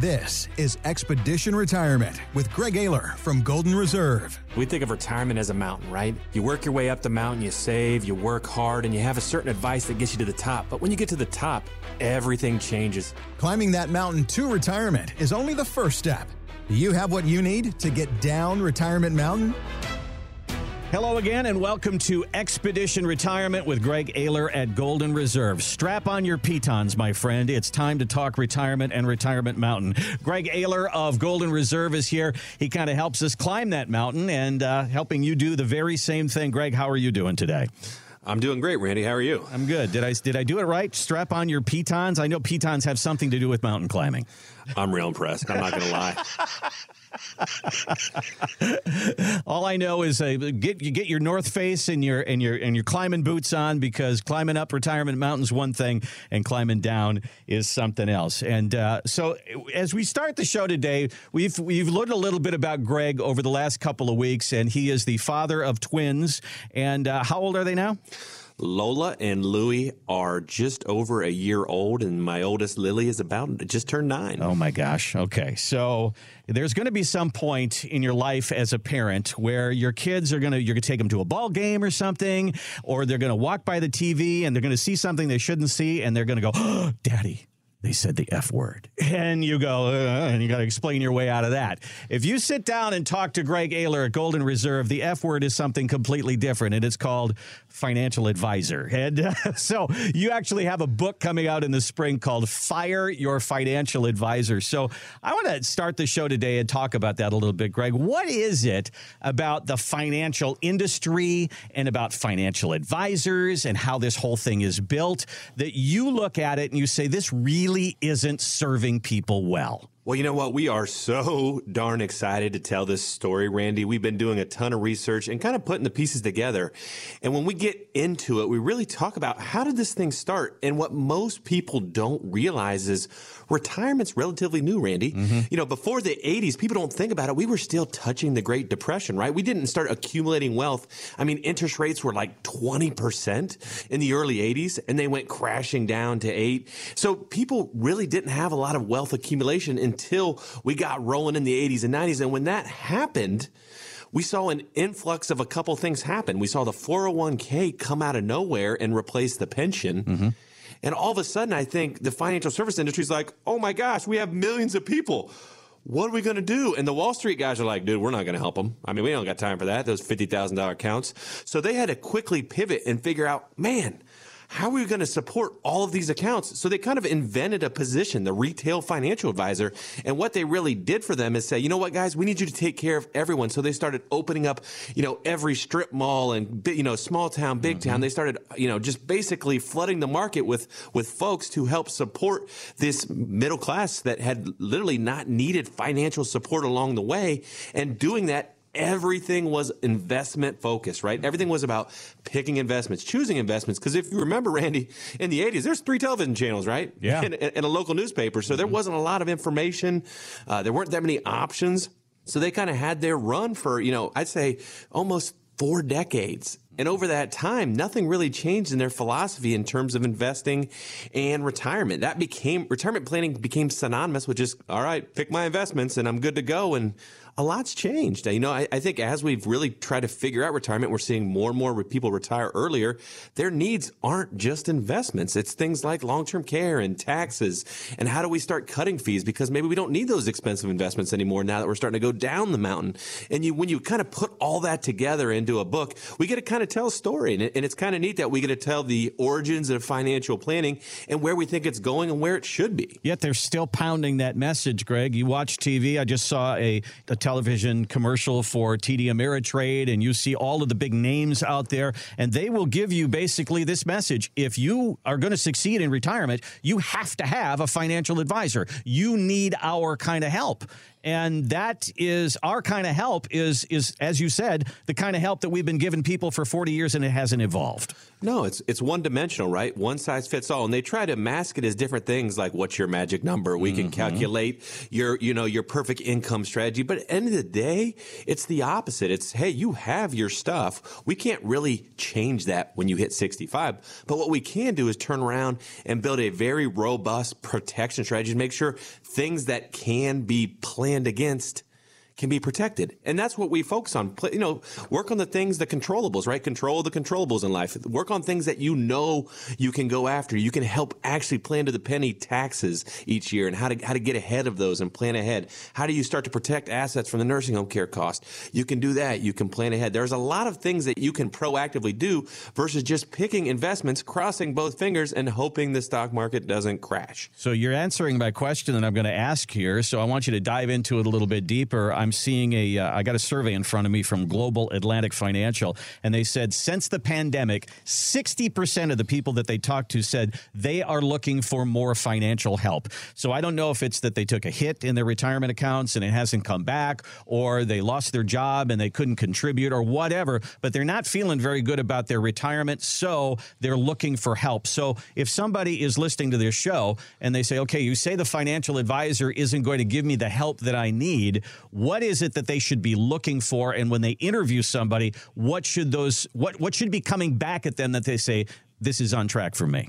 This is Expedition Retirement with Greg Ayler from Golden Reserve. We think of retirement as a mountain, right? You work your way up the mountain, you save, you work hard, and you have a certain advice that gets you to the top. But when you get to the top, everything changes. Climbing that mountain to retirement is only the first step. Do you have what you need to get down Retirement Mountain? Hello again, and welcome to Expedition Retirement with Greg Ayler at Golden Reserve. Strap on your pitons, my friend. It's time to talk retirement and Retirement Mountain. Greg Ayler of Golden Reserve is here. He kind of helps us climb that mountain and uh, helping you do the very same thing. Greg, how are you doing today? I'm doing great, Randy. How are you? I'm good. Did I did I do it right? Strap on your pitons. I know pitons have something to do with mountain climbing. I'm real impressed. I'm not going to lie. All I know is uh, get you get your North Face and your and your and your climbing boots on because climbing up retirement mountains one thing and climbing down is something else. And uh, so as we start the show today, we've we've learned a little bit about Greg over the last couple of weeks, and he is the father of twins. And uh, how old are they now? Lola and Louie are just over a year old, and my oldest Lily is about just turned nine. Oh my gosh. Okay. So there's going to be some point in your life as a parent where your kids are going to, you're going to take them to a ball game or something, or they're going to walk by the TV and they're going to see something they shouldn't see, and they're going to go, oh, Daddy, they said the F word. And you go, uh, and you got to explain your way out of that. If you sit down and talk to Greg Ayler at Golden Reserve, the F word is something completely different, and it's called financial advisor. And uh, so you actually have a book coming out in the spring called Fire Your Financial Advisor. So I want to start the show today and talk about that a little bit, Greg. What is it about the financial industry and about financial advisors and how this whole thing is built that you look at it and you say, this really really isn't serving people well. Well, you know what? We are so darn excited to tell this story, Randy. We've been doing a ton of research and kind of putting the pieces together. And when we get into it, we really talk about how did this thing start? And what most people don't realize is retirement's relatively new, Randy. Mm-hmm. You know, before the 80s, people don't think about it. We were still touching the Great Depression, right? We didn't start accumulating wealth. I mean, interest rates were like 20% in the early 80s and they went crashing down to 8. So people really didn't have a lot of wealth accumulation in until we got rolling in the 80s and 90s. And when that happened, we saw an influx of a couple things happen. We saw the 401k come out of nowhere and replace the pension. Mm-hmm. And all of a sudden, I think the financial service industry is like, oh my gosh, we have millions of people. What are we going to do? And the Wall Street guys are like, dude, we're not going to help them. I mean, we don't got time for that. Those $50,000 accounts. So they had to quickly pivot and figure out, man, how are we going to support all of these accounts? So they kind of invented a position, the retail financial advisor. And what they really did for them is say, you know what, guys, we need you to take care of everyone. So they started opening up, you know, every strip mall and, you know, small town, big mm-hmm. town. They started, you know, just basically flooding the market with, with folks to help support this middle class that had literally not needed financial support along the way and doing that everything was investment focused, right? Everything was about picking investments, choosing investments. Because if you remember, Randy, in the 80s, there's three television channels, right? Yeah. And, and a local newspaper. So there mm-hmm. wasn't a lot of information. Uh, there weren't that many options. So they kind of had their run for, you know, I'd say almost four decades. And over that time, nothing really changed in their philosophy in terms of investing and retirement. That became retirement planning became synonymous with just, all right, pick my investments and I'm good to go. And a lot's changed. You know, I, I, think as we've really tried to figure out retirement, we're seeing more and more people retire earlier. Their needs aren't just investments. It's things like long-term care and taxes. And how do we start cutting fees? Because maybe we don't need those expensive investments anymore now that we're starting to go down the mountain. And you, when you kind of put all that together into a book, we get to kind of tell a story. And, it, and it's kind of neat that we get to tell the origins of financial planning and where we think it's going and where it should be. Yet they're still pounding that message, Greg. You watch TV. I just saw a, a television commercial for TD Ameritrade, and you see all of the big names out there, and they will give you basically this message. If you are going to succeed in retirement, you have to have a financial advisor. You need our kind of help. And that is our kind of help is is as you said, the kind of help that we've been giving people for 40 years and it hasn't evolved. No, it's it's one dimensional, right? One size fits all, and they try to mask it as different things, like what's your magic number? We mm-hmm. can calculate your you know your perfect income strategy, but at the end of the day, it's the opposite. It's hey, you have your stuff. We can't really change that when you hit 65, but what we can do is turn around and build a very robust protection strategy to make sure things that can be planned against can be protected. And that's what we focus on. You know, work on the things, the controllables, right? Control the controllables in life. Work on things that you know you can go after. You can help actually plan to the penny taxes each year and how to, how to get ahead of those and plan ahead. How do you start to protect assets from the nursing home care cost? You can do that. You can plan ahead. There's a lot of things that you can proactively do versus just picking investments, crossing both fingers and hoping the stock market doesn't crash. So you're answering my question that I'm going to ask here. So I want you to dive into it a little bit deeper. Seeing a. Uh, I got a survey in front of me from Global Atlantic Financial, and they said since the pandemic, 60% of the people that they talked to said they are looking for more financial help. So I don't know if it's that they took a hit in their retirement accounts and it hasn't come back, or they lost their job and they couldn't contribute, or whatever, but they're not feeling very good about their retirement. So they're looking for help. So if somebody is listening to this show and they say, okay, you say the financial advisor isn't going to give me the help that I need, what is it that they should be looking for? And when they interview somebody what should those what what should be coming back at them that they say this is on track for me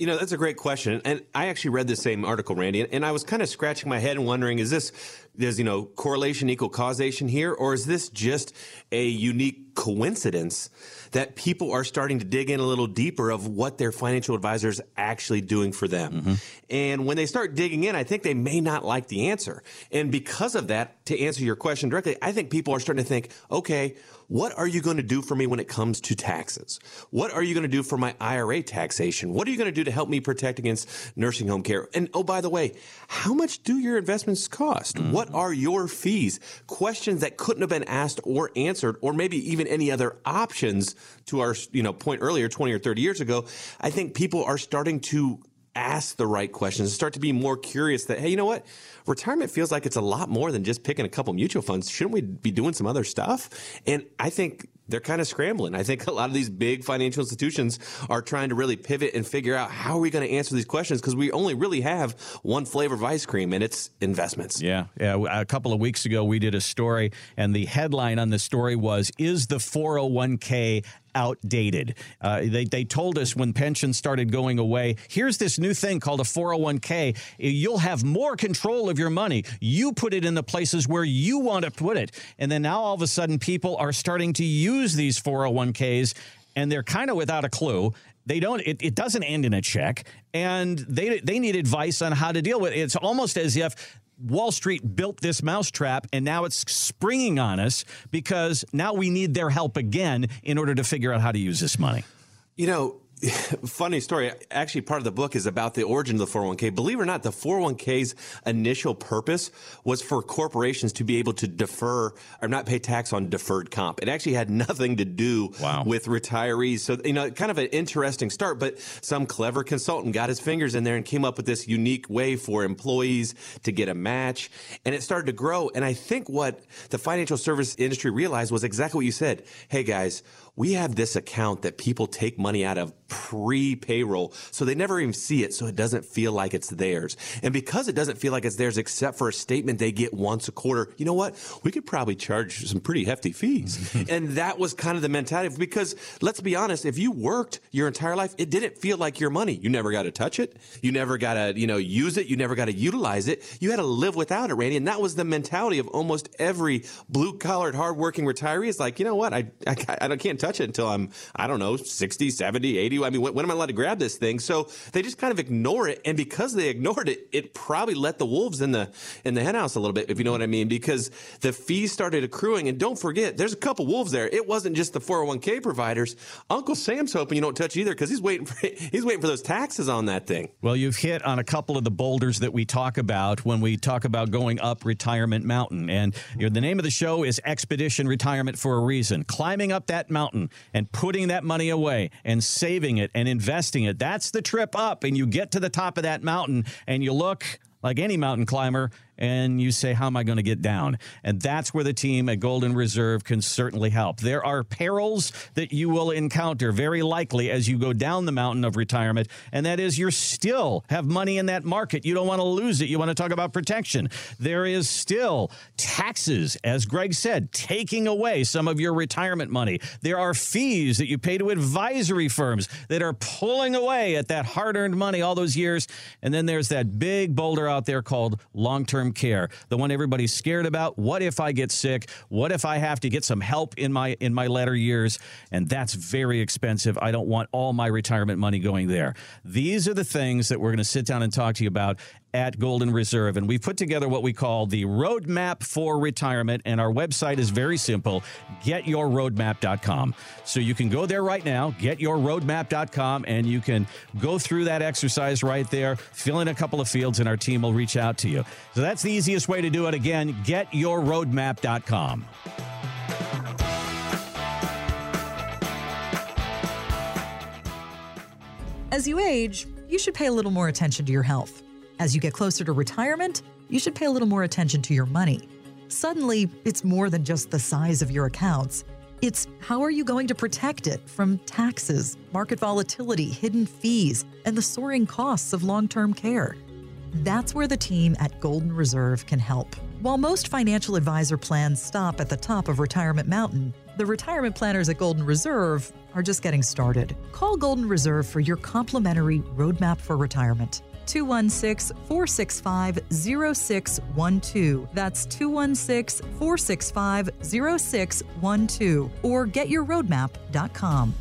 you know, that's a great question. And I actually read the same article, Randy, and I was kind of scratching my head and wondering, is this, does, you know, correlation equal causation here? Or is this just a unique coincidence that people are starting to dig in a little deeper of what their financial advisors actually doing for them? Mm-hmm. And when they start digging in, I think they may not like the answer. And because of that, to answer your question directly, I think people are starting to think, okay, what are you going to do for me when it comes to taxes? What are you going to do for my IRA taxation? What are you going to do to help me protect against nursing home care? And oh, by the way, how much do your investments cost? Mm-hmm. What are your fees? Questions that couldn't have been asked or answered, or maybe even any other options to our, you know, point earlier, 20 or 30 years ago. I think people are starting to ask the right questions and start to be more curious that, hey, you know what? Retirement feels like it's a lot more than just picking a couple mutual funds. Shouldn't we be doing some other stuff? And I think they're kind of scrambling. I think a lot of these big financial institutions are trying to really pivot and figure out how are we going to answer these questions because we only really have one flavor of ice cream and it's investments. Yeah. Yeah. A couple of weeks ago, we did a story, and the headline on the story was Is the 401k outdated. Uh, they, they told us when pensions started going away here's this new thing called a 401k. You'll have more control of your money. You put it in the places where you want to put it. And then now all of a sudden, people are starting to use these 401ks and they're kind of without a clue. They don't. It, it, doesn't end in a check, and they they need advice on how to deal with it. It's almost as if Wall Street built this mousetrap and now it's springing on us because now we need their help again in order to figure out how to use this money. You know, funny story. Actually, part of the book is about the origin of the 401k. Believe it or not, the 401k's initial purpose was for corporations to be able to defer or not pay tax on deferred comp. It actually had nothing to do wow. with retirees. So, you know, kind of an interesting start, but some clever consultant got his fingers in there and came up with this unique way for employees to get a match. And it started to grow. And I think what the financial service industry realized was exactly what you said. Hey guys, we have this account that people take money out of pre payroll. So they never even see it. So it doesn't feel like it's theirs. And because it doesn't feel like it's theirs, except for a statement they get once a quarter, you know what? We could probably charge some pretty hefty fees. and that was kind of the mentality because let's be honest, if you worked your entire life, it didn't feel like your money. You never got to touch it. You never got to, you know, use it. You never got to utilize it. You had to live without it, Randy. And that was the mentality of almost every blue collared, hardworking retiree is like, you know what? I, I, I can't touch touch it until I'm, I don't know, 60, 70, 80. I mean, when, when am I allowed to grab this thing? So they just kind of ignore it. And because they ignored it, it probably let the wolves in the, in the henhouse a little bit, if you know what I mean, because the fees started accruing. And don't forget, there's a couple wolves there. It wasn't just the 401k providers. Uncle Sam's hoping you don't touch either because he's waiting for, he's waiting for those taxes on that thing. Well, you've hit on a couple of the boulders that we talk about when we talk about going up retirement mountain. And you know, the name of the show is Expedition Retirement for a reason. Climbing up that mountain mountain and putting that money away and saving it and investing it. That's the trip up. And you get to the top of that mountain and you look like any mountain climber and you say, How am I going to get down? And that's where the team at Golden Reserve can certainly help. There are perils that you will encounter very likely as you go down the mountain of retirement, and that is you still have money in that market. You don't want to lose it. You want to talk about protection. There is still taxes, as Greg said, taking away some of your retirement money. There are fees that you pay to advisory firms that are pulling away at that hard earned money all those years. And then there's that big boulder out there called long term care, the one everybody's scared about. What if I get sick? What if I have to get some help in my in my latter years? And that's very expensive. I don't want all my retirement money going there. These are the things that we're going to sit down and talk to you about at Golden Reserve. And we've put together what we call the Roadmap for Retirement. And our website is very simple getyourroadmap.com. So you can go there right now, getyourroadmap.com, and you can go through that exercise right there, fill in a couple of fields, and our team will reach out to you. So that's the easiest way to do it. Again, getyourroadmap.com. As you age, you should pay a little more attention to your health. As you get closer to retirement, you should pay a little more attention to your money. Suddenly, it's more than just the size of your accounts. It's how are you going to protect it from taxes, market volatility, hidden fees, and the soaring costs of long term care. That's where the team at Golden Reserve can help. While most financial advisor plans stop at the top of Retirement Mountain, the retirement planners at Golden Reserve are just getting started. Call Golden Reserve for your complimentary roadmap for retirement. 216 465 0612. That's 216 465 0612 or getyourroadmap.com.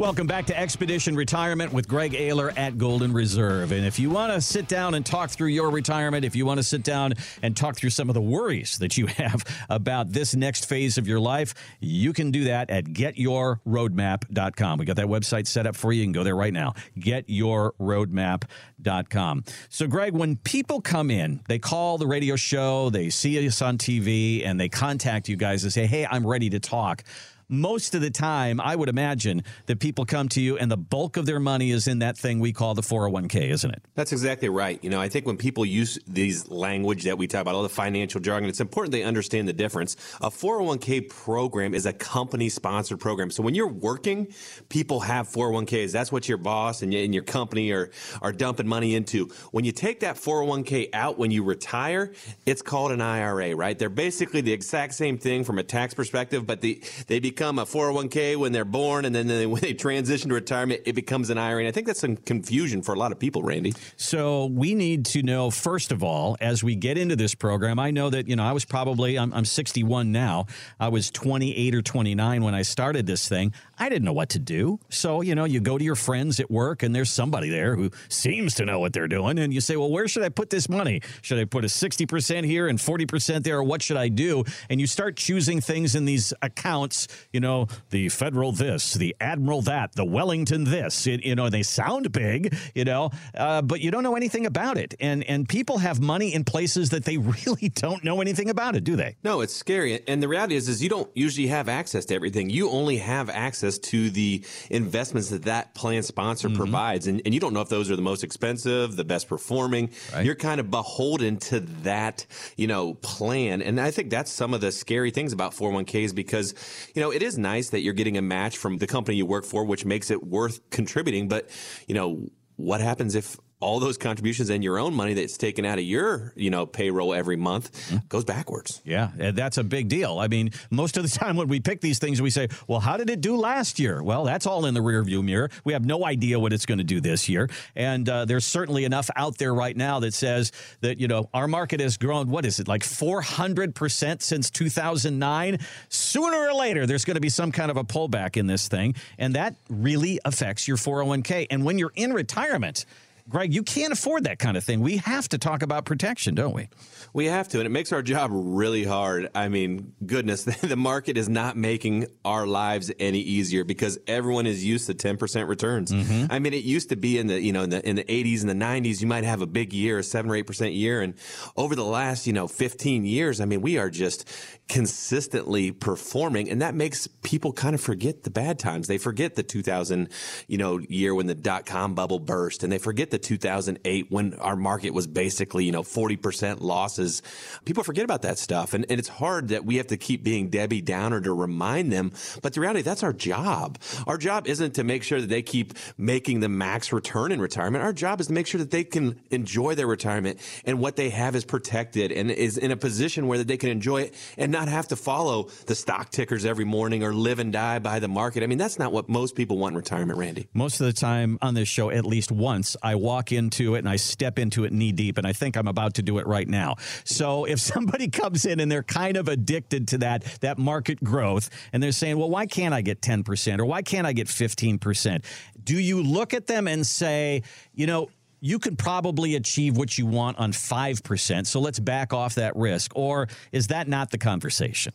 Welcome back to Expedition Retirement with Greg Ayler at Golden Reserve. And if you want to sit down and talk through your retirement, if you want to sit down and talk through some of the worries that you have about this next phase of your life, you can do that at getyourroadmap.com. We got that website set up for you. You can go there right now. Getyourroadmap.com. So, Greg, when people come in, they call the radio show, they see us on TV, and they contact you guys and say, Hey, I'm ready to talk most of the time, I would imagine that people come to you and the bulk of their money is in that thing we call the 401k, isn't it? That's exactly right. You know, I think when people use these language that we talk about, all the financial jargon, it's important they understand the difference. A 401k program is a company sponsored program. So when you're working, people have 401ks. That's what your boss and your company are, are dumping money into. When you take that 401k out when you retire, it's called an IRA, right? They're basically the exact same thing from a tax perspective, but the, they become become a 401k when they're born, and then they, when they transition to retirement, it becomes an IRA. I think that's some confusion for a lot of people, Randy. So we need to know, first of all, as we get into this program, I know that, you know, I was probably, I'm, I'm 61 now. I was 28 or 29 when I started this thing. I didn't know what to do. So, you know, you go to your friends at work and there's somebody there who seems to know what they're doing. And you say, well, where should I put this money? Should I put a 60% here and 40% there? Or what should I do? And you start choosing things in these accounts you know, the federal this, the admiral that, the Wellington this. It, you know, they sound big, you know, uh, but you don't know anything about it. And and people have money in places that they really don't know anything about it, do they? No, it's scary. And the reality is, is you don't usually have access to everything. You only have access to the investments that that plan sponsor mm-hmm. provides, and, and you don't know if those are the most expensive, the best performing. Right. You're kind of beholden to that, you know, plan. And I think that's some of the scary things about 401ks because, you know, it is nice that you're getting a match from the company you work for, which makes it worth contributing. But, you know, what happens if all those contributions and your own money that's taken out of your, you know, payroll every month mm-hmm. goes backwards. Yeah, that's a big deal. I mean, most of the time when we pick these things, we say, well, how did it do last year? Well, that's all in the rearview mirror. We have no idea what it's going to do this year. And uh, there's certainly enough out there right now that says that, you know, our market has grown, what is it, like 400% since 2009? Sooner or later, there's going to be some kind of a pullback in this thing. And that really affects your 401k. And when you're in retirement, Greg, you can't afford that kind of thing. We have to talk about protection, don't we? We have to, and it makes our job really hard. I mean, goodness, the market is not making our lives any easier because everyone is used to 10% returns. Mm-hmm. I mean, it used to be in the, you know, in the, in the 80s and the 90s, you might have a big year, a 7 or 8% year. And over the last, you know, 15 years, I mean, we are just consistently performing. And that makes people kind of forget the bad times. They forget the 2000, you know, year when the dot com bubble burst and they forget the 2008 when our market was basically, you know, 40% losses. People forget about that stuff. And, and it's hard that we have to keep being Debbie Downer to remind them. But the reality, that's our job. Our job isn't to make sure that they keep making the max return in retirement. Our job is to make sure that they can enjoy their retirement and what they have is protected and is in a position where that they can enjoy it and not have to follow the stock tickers every morning or live and die by the market. I mean, that's not what most people want in retirement, Randy. Most of the time on this show, at least once, I walk into it and I step into it knee deep, and I think I'm about to do it right now. So if somebody comes in and they're kind of addicted to that that market growth, and they're saying, "Well, why can't I get 10% or why can't I get 15%?" Do you look at them and say, you know, you could probably achieve what you want on 5%. So let's back off that risk. Or is that not the conversation?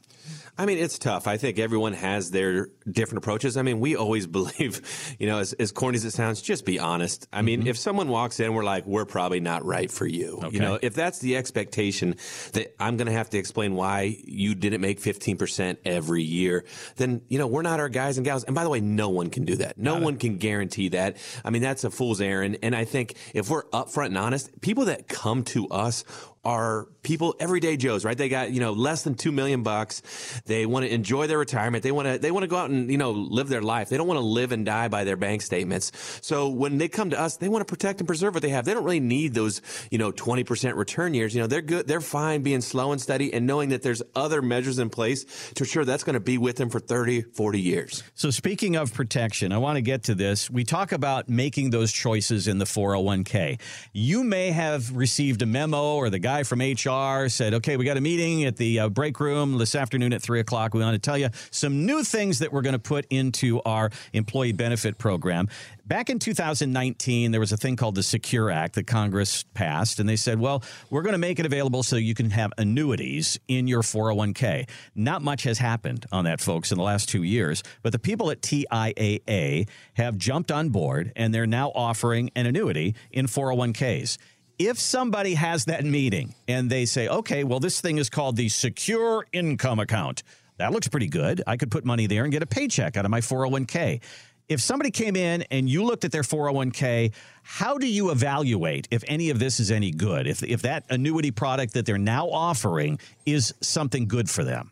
I mean, it's tough. I think everyone has their different approaches. I mean, we always believe, you know, as, as corny as it sounds, just be honest. I mean, mm-hmm. if someone walks in, we're like, we're probably not right for you. Okay. You know, if that's the expectation that I'm going to have to explain why you didn't make 15% every year, then, you know, we're not our guys and gals. And by the way, no one can do that. No one can guarantee that. I mean, that's a fool's errand. And I think if we're upfront and honest, people that come to us are people everyday joes right? They got you know less than 2 million bucks. They want to enjoy their retirement. They want to they want to go out and you know live their life. They don't want to live and die by their bank statements. So when they come to us they want to protect and preserve what they have. They don't really need those you know 20% return years. You know they're good. They're fine being slow and steady and knowing that there's other measures in place to ensure that's going to be with them for 30 40 years. So speaking of protection i want to get to this. We talk about making those choices in the 401k you may have received a memo or the guy guy from HR said, okay, we got a meeting at the uh, break room this afternoon at three o'clock. We want to tell you some new things that we're going to put into our employee benefit program. Back in 2019, there was a thing called the Secure Act that Congress passed, and they said, well, we're going to make it available so you can have annuities in your 401k. Not much has happened on that, folks, in the last two years, but the people at TIAA have jumped on board and they're now offering an annuity in 401ks if somebody has that meeting and they say, okay, well, this thing is called the secure income account, that looks pretty good. I could put money there and get a paycheck out of my 401k. If somebody came in and you looked at their 401k, how do you evaluate if any of this is any good? If, if that annuity product that they're now offering is something good for them?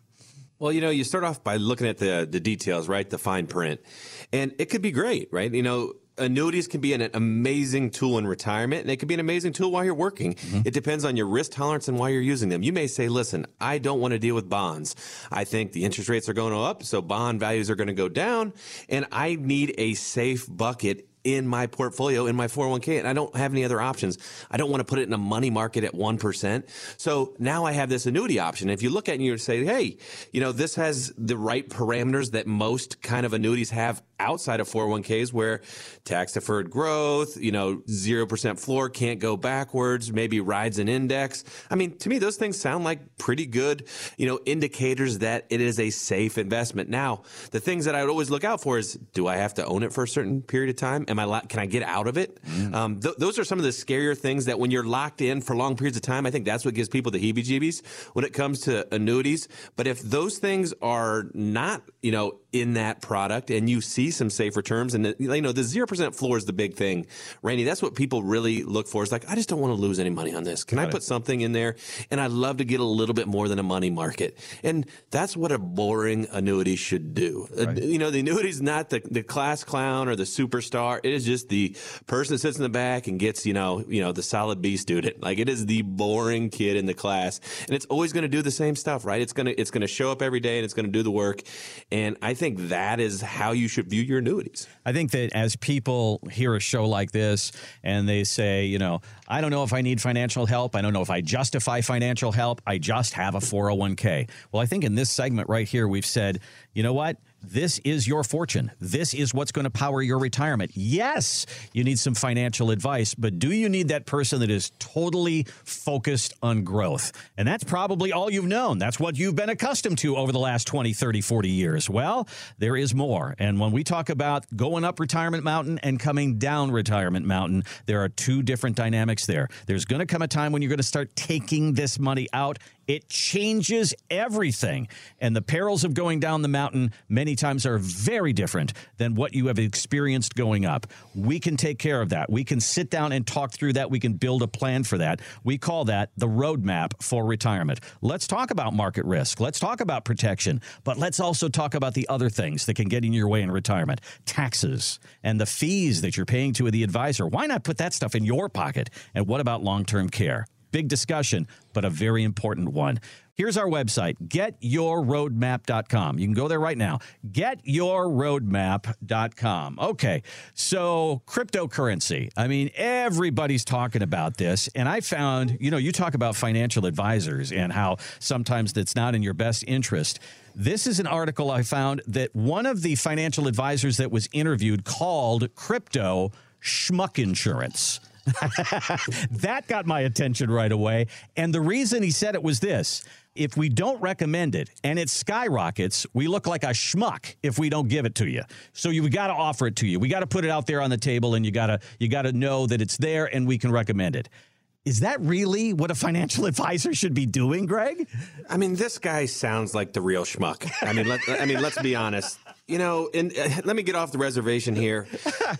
Well, you know, you start off by looking at the the details, right? The fine print. And it could be great, right? You know, annuities can be an amazing tool in retirement and it can be an amazing tool while you're working. Mm-hmm. It depends on your risk tolerance and why you're using them. You may say, listen, I don't want to deal with bonds. I think the interest rates are going to up, so bond values are going to go down, and I need a safe bucket in my portfolio in my 401k and I don't have any other options. I don't want to put it in a money market at 1%. So now I have this annuity option. If you look at it and you say, hey, you know, this has the right parameters that most kind of annuities have outside of 401ks where tax deferred growth, you know, 0% floor can't go backwards, maybe rides an index. I mean, to me, those things sound like pretty good, you know, indicators that it is a safe investment. Now, the things that I would always look out for is do I have to own it for a certain period of time? Am I, can I get out of it? Mm. Um, th- those are some of the scarier things that when you're locked in for long periods of time, I think that's what gives people the heebie jeebies when it comes to annuities. But if those things are not, you know, in that product and you see some safer terms and you know the 0% floor is the big thing. Randy that's what people really look for. Is like i just don't want to lose any money on this. Can Got i put something in there? And i'd love to get a little bit more than a money market. And that's what a boring annuity should do. Uh, right. uh, you know the annuity is not the, the class clown or the superstar. It is just the person that sits in the back and gets you know you know the solid b student. Like it is the boring kid in the class. And it's always going to do the same stuff right? It's going to it's going to show up every day and it's going to do the work. And i think think that is how you should view your annuities. I think that as people hear a show like this and they say, you know, I don't know if I need financial help. I don't know if I justify financial help. I just have a 401k. Well, I think in this segment right here, we've said, you know what? This is your fortune. This is what's going to power your retirement. Yes, you need some financial advice, but do you need that person that is totally focused on growth? And that's probably all you've known. That's what you've been accustomed to over the last 20, 30, 40 years. Well, there is more. And when we talk about going up retirement mountain and coming down retirement mountain, there are two different dynamics there. There's going to come a time when you're going to start taking this money out It changes everything. And the perils of going down the mountain many times are very different than what you have experienced going up. We can take care of that. We can sit down and talk through that. We can build a plan for that. We call that the roadmap for retirement. Let's talk about market risk. Let's talk about protection, but let's also talk about the other things that can get in your way in retirement taxes and the fees that you're paying to the advisor. Why not put that stuff in your pocket? And what about long term care? Big discussion, but a very important one. Here's our website, getyourroadmap.com. You can go there right now. Getyourroadmap.com. Okay, so cryptocurrency. I mean, everybody's talking about this. And I found, you know, you talk about financial advisors and how sometimes that's not in your best interest. This is an article I found that one of the financial advisors that was interviewed called crypto schmuck insurance. that got my attention right away. And the reason he said it was this if we don't recommend it and it skyrockets, we look like a schmuck if we don't give it to you. So you got to offer it to you. We got to put it out there on the table and you got to you got to know that it's there and we can recommend it. Is that really what a financial advisor should be doing, Greg? I mean, this guy sounds like the real schmuck. I mean, let, I mean, let's be honest. You know, and uh, let me get off the reservation here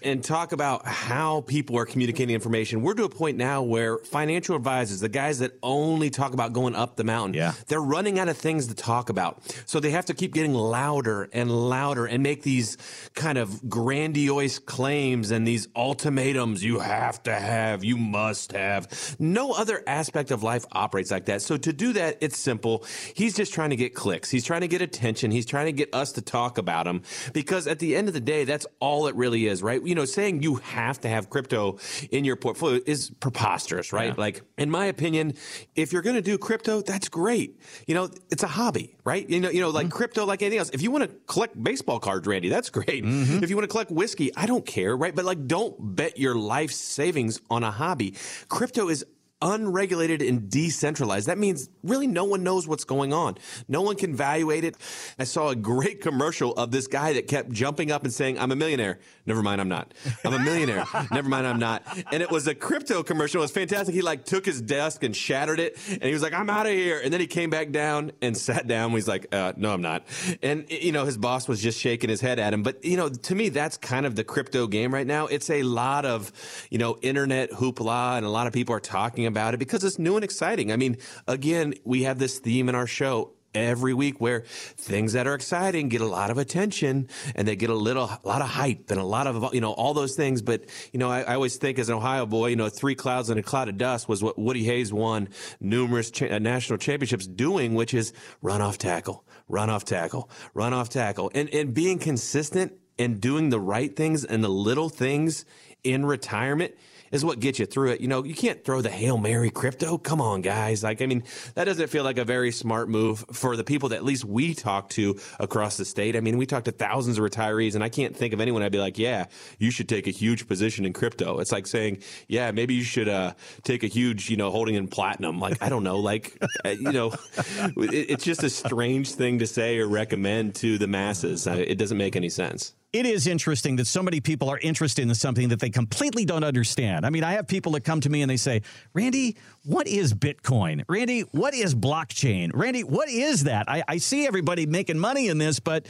and talk about how people are communicating information. We're to a point now where financial advisors, the guys that only talk about going up the mountain, yeah. they're running out of things to talk about. So they have to keep getting louder and louder and make these kind of grandiose claims and these ultimatums you have to have, you must have. No other aspect of life operates like that. So to do that, it's simple. He's just trying to get clicks. He's trying to get attention. He's trying to get us to talk about him because at the end of the day, that's all it really is, right? You know, saying you have to have crypto in your portfolio is preposterous, right? Yeah. Like, in my opinion, if you're going to do crypto, that's great. You know, it's a hobby, right? You know, you know, like mm-hmm. crypto, like anything else. If you want to collect baseball cards, Randy, that's great. Mm-hmm. If you want to collect whiskey, I don't care, right? But like, don't bet your life savings on a hobby. Crypto is unregulated and decentralized. That means really no one knows what's going on. No one can evaluate it. I saw a great commercial of this guy that kept jumping up and saying, I'm a millionaire. Never mind, I'm not. I'm a millionaire. Never mind, I'm not. And it was a crypto commercial. It was fantastic. He like took his desk and shattered it and he was like, I'm out of here. And then he came back down and sat down. He's like, uh, no, I'm not. And, you know, his boss was just shaking his head at him. But, you know, to me, that's kind of the crypto game right now. It's a lot of, you know, internet hoopla and a lot of people are talking about about it because it's new and exciting. I mean, again, we have this theme in our show every week where things that are exciting get a lot of attention and they get a little a lot of hype and a lot of you know all those things but you know I, I always think as an ohio boy you know three clouds and a cloud of dust was what woody hayes won numerous cha- uh, national championships doing which is run off tackle run off tackle run off tackle and and being consistent and doing the right things and the little things in retirement is what gets you through it. You know, you can't throw the Hail Mary crypto. Come on, guys. Like, I mean, that doesn't feel like a very smart move for the people that at least we talk to across the state. I mean, we talk to thousands of retirees, and I can't think of anyone I'd be like, yeah, you should take a huge position in crypto. It's like saying, yeah, maybe you should uh, take a huge, you know, holding in platinum. Like, I don't know. Like, uh, you know, it, it's just a strange thing to say or recommend to the masses. It doesn't make any sense it is interesting that so many people are interested in something that they completely don't understand. I mean, I have people that come to me and they say, Randy, what is Bitcoin? Randy, what is blockchain? Randy, what is that? I, I see everybody making money in this, but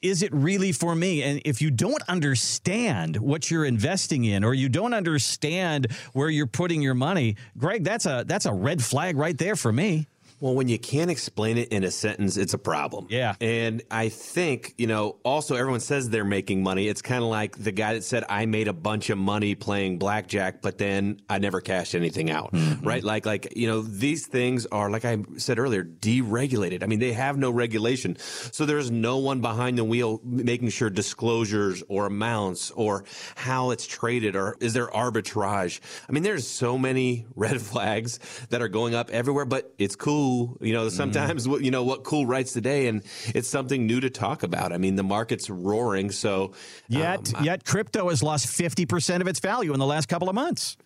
is it really for me? And if you don't understand what you're investing in or you don't understand where you're putting your money, Greg, that's a that's a red flag right there for me. Well, when you can't explain it in a sentence, it's a problem. Yeah. And I think, you know, also everyone says they're making money. It's kind of like the guy that said, I made a bunch of money playing blackjack, but then I never cashed anything out. Mm-hmm. Right. Like, like, you know, these things are, like I said earlier, deregulated. I mean, they have no regulation. So there's no one behind the wheel making sure disclosures or amounts or how it's traded or is there arbitrage. I mean, there's so many red flags that are going up everywhere, but it's cool You know, sometimes mm. you know what cool writes today, and it's something new to talk about. I mean, the market's roaring, so yet um, yet crypto has lost fifty percent of its value in the last couple of months.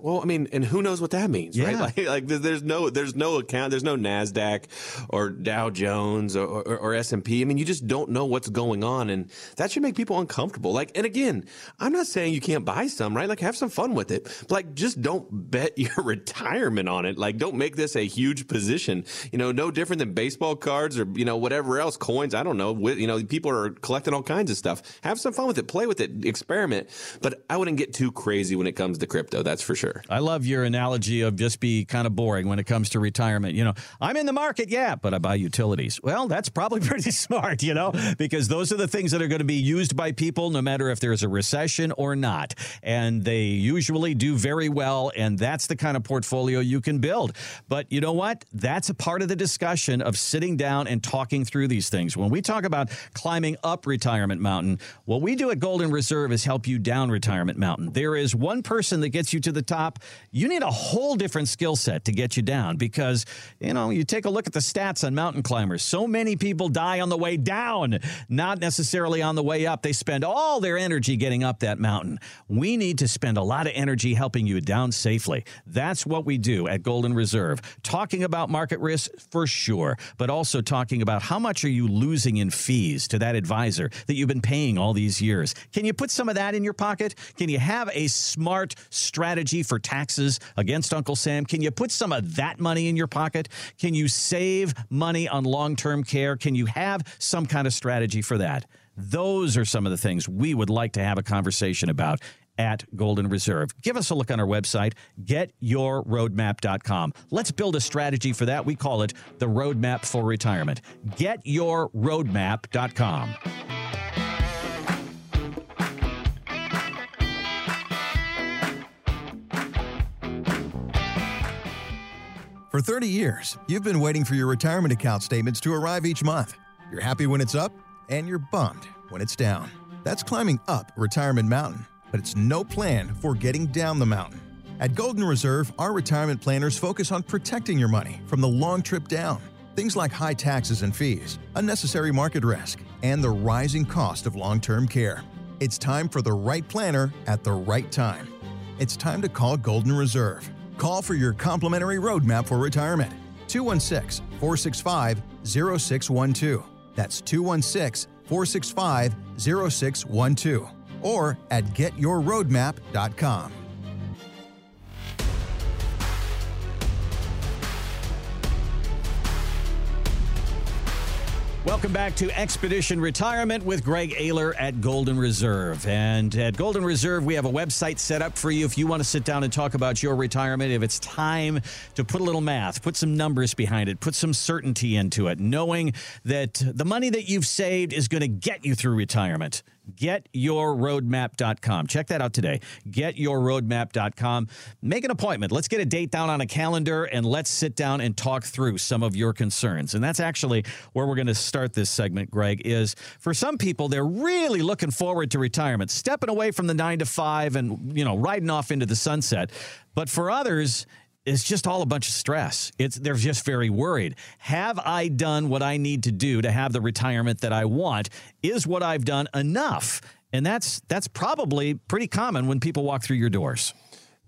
Well, I mean, and who knows what that means, yeah. right? Like, like there's no there's no account, there's no Nasdaq or Dow Jones or, or, or S and P. I mean, you just don't know what's going on, and that should make people uncomfortable. Like, and again, I'm not saying you can't buy some, right? Like, have some fun with it, but like, just don't bet your retirement on it. Like, don't make this a huge position position. You know, no different than baseball cards or, you know, whatever else, coins. I don't know. You know, people are collecting all kinds of stuff. Have some fun with it, play with it, experiment. But I wouldn't get too crazy when it comes to crypto. That's for sure. I love your analogy of just be kind of boring when it comes to retirement. You know, I'm in the market, yeah, but I buy utilities. Well, that's probably pretty smart, you know, because those are the things that are going to be used by people no matter if there's a recession or not. And they usually do very well. And that's the kind of portfolio you can build. But you know what? That's a part of the discussion of sitting down and talking through these things. When we talk about climbing up retirement mountain, what we do at Golden Reserve is help you down retirement mountain. There is one person that gets you to the top. You need a whole different skill set to get you down because, you know, you take a look at the stats on mountain climbers. So many people die on the way down, not necessarily on the way up. They spend all their energy getting up that mountain. We need to spend a lot of energy helping you down safely. That's what we do at Golden Reserve. Talking about market risk for sure, but also talking about how much are you losing in fees to that advisor that you've been paying all these years. Can you put some of that in your pocket? Can you have a smart strategy for taxes against Uncle Sam? Can you put some of that money in your pocket? Can you save money on long-term care? Can you have some kind of strategy for that? Those are some of the things we would like to have a conversation about at Golden Reserve. Give us a look on our website, getyourroadmap.com. Let's build a strategy for that. We call it the Roadmap for Retirement. Getyourroadmap.com. For 30 years, you've been waiting for your retirement account statements to arrive each month. You're happy when it's up, and you're bummed when it's down. That's climbing up Retirement Mountain, but it's no plan for getting down the mountain. At Golden Reserve, our retirement planners focus on protecting your money from the long trip down. Things like high taxes and fees, unnecessary market risk, and the rising cost of long term care. It's time for the right planner at the right time. It's time to call Golden Reserve. Call for your complimentary roadmap for retirement. 216 465 0612. That's 216 465 0612. Or at getyourroadmap.com. Welcome back to Expedition Retirement with Greg Ayler at Golden Reserve. And at Golden Reserve, we have a website set up for you if you want to sit down and talk about your retirement. If it's time to put a little math, put some numbers behind it, put some certainty into it, knowing that the money that you've saved is going to get you through retirement getyourroadmap.com. Check that out today. Getyourroadmap.com. Make an appointment. Let's get a date down on a calendar and let's sit down and talk through some of your concerns. And that's actually where we're going to start this segment, Greg, is for some people, they're really looking forward to retirement, stepping away from the nine to five and, you know, riding off into the sunset. But for others, it's just all a bunch of stress. It's they're just very worried. Have I done what I need to do to have the retirement that I want? Is what I've done enough? And that's that's probably pretty common when people walk through your doors.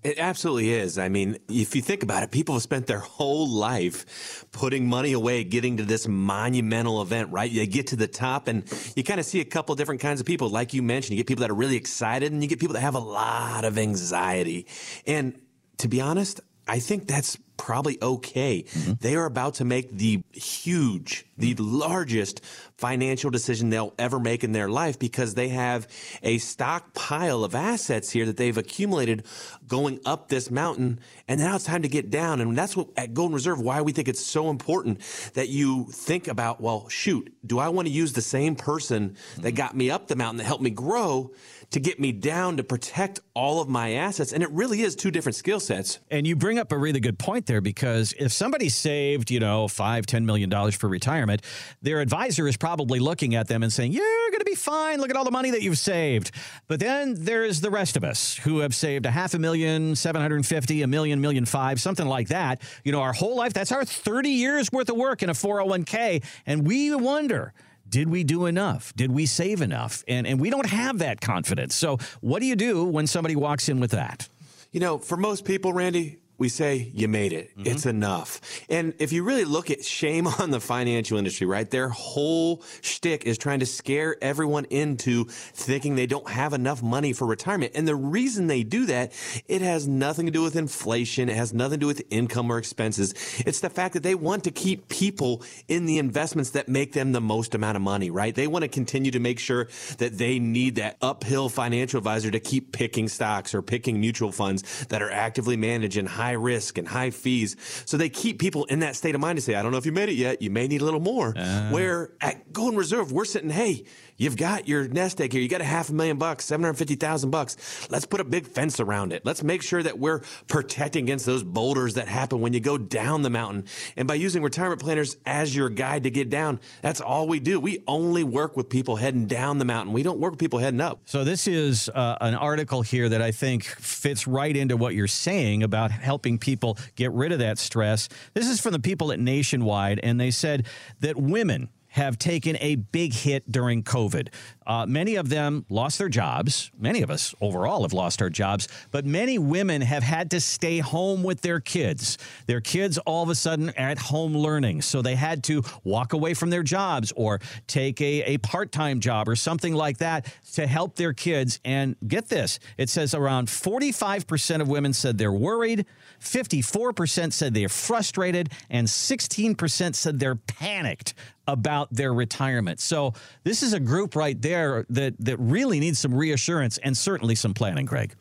It absolutely is. I mean, if you think about it, people have spent their whole life putting money away, getting to this monumental event, right? You get to the top and you kind of see a couple different kinds of people. Like you mentioned, you get people that are really excited and you get people that have a lot of anxiety. And to be honest, I think that's probably okay. Mm-hmm. They are about to make the huge, the largest financial decision they'll ever make in their life because they have a stockpile of assets here that they've accumulated going up this mountain. And now it's time to get down. And that's what at Golden Reserve, why we think it's so important that you think about, well, shoot, do I want to use the same person that mm-hmm. got me up the mountain that helped me grow? To get me down to protect all of my assets. And it really is two different skill sets. And you bring up a really good point there because if somebody saved, you know, five, ten million dollars for retirement, their advisor is probably looking at them and saying, You're gonna be fine. Look at all the money that you've saved. But then there's the rest of us who have saved a half a million, 750, a million, million five, something like that. You know, our whole life, that's our 30 years worth of work in a 401k. And we wonder, did we do enough? Did we save enough? And and we don't have that confidence. So what do you do when somebody walks in with that? You know, for most people, Randy, we say you made it. Mm-hmm. It's enough. And if you really look at shame on the financial industry, right? Their whole shtick is trying to scare everyone into thinking they don't have enough money for retirement. And the reason they do that, it has nothing to do with inflation. It has nothing to do with income or expenses. It's the fact that they want to keep people in the investments that make them the most amount of money, right? They want to continue to make sure that they need that uphill financial advisor to keep picking stocks or picking mutual funds that are actively managed in high high risk and high fees. So they keep people in that state of mind to say, I don't know if you made it yet. You may need a little more. Uh. Where at Golden Reserve, we're sitting, hey, You've got your nest egg here. You got a half a million bucks, 750,000 bucks. Let's put a big fence around it. Let's make sure that we're protecting against those boulders that happen when you go down the mountain. And by using retirement planners as your guide to get down, that's all we do. We only work with people heading down the mountain. We don't work with people heading up. So this is uh, an article here that I think fits right into what you're saying about helping people get rid of that stress. This is from the people at Nationwide, and they said that women have taken a big hit during COVID. Uh, many of them lost their jobs. Many of us overall have lost our jobs, but many women have had to stay home with their kids. Their kids all of a sudden are at home learning. So they had to walk away from their jobs or take a, a part time job or something like that to help their kids. And get this it says around 45% of women said they're worried, 54% said they're frustrated, and 16% said they're panicked about their retirement. So this is a group right there that that really needs some reassurance and certainly some planning, Greg.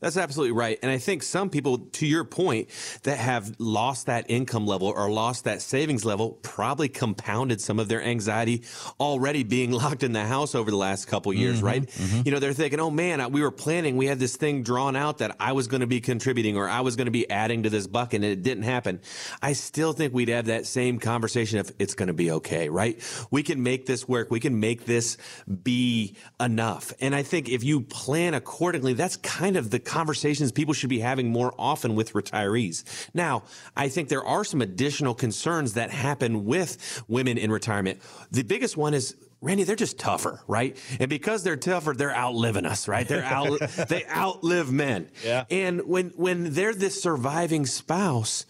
That's absolutely right. And I think some people, to your point, that have lost that income level or lost that savings level probably compounded some of their anxiety already being locked in the house over the last couple years, mm-hmm, right? Mm-hmm. You know, they're thinking, oh man, we were planning, we had this thing drawn out that I was going to be contributing or I was going to be adding to this bucket and it didn't happen. I still think we'd have that same conversation if it's going to be okay, right? We can make this work. We can make this be enough. And I think if you plan accordingly, that's kind of the conversations people should be having more often with retirees. Now, I think there are some additional concerns that happen with women in retirement. The biggest one is Randy, they're just tougher, right? And because they're tougher, they're outliving us, right? They're out, they outlive men. Yeah. And when when they're this surviving spouse,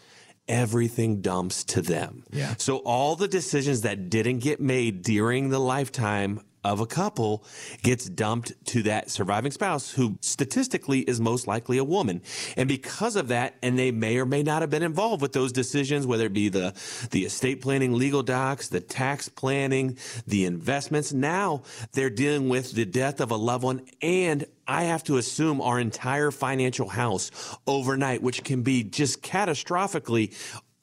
everything dumps to them. Yeah. So all the decisions that didn't get made during the lifetime of a couple gets dumped to that surviving spouse who statistically is most likely a woman. And because of that, and they may or may not have been involved with those decisions, whether it be the, the estate planning legal docs, the tax planning, the investments. Now they're dealing with the death of a loved one and I have to assume our entire financial house overnight, which can be just catastrophically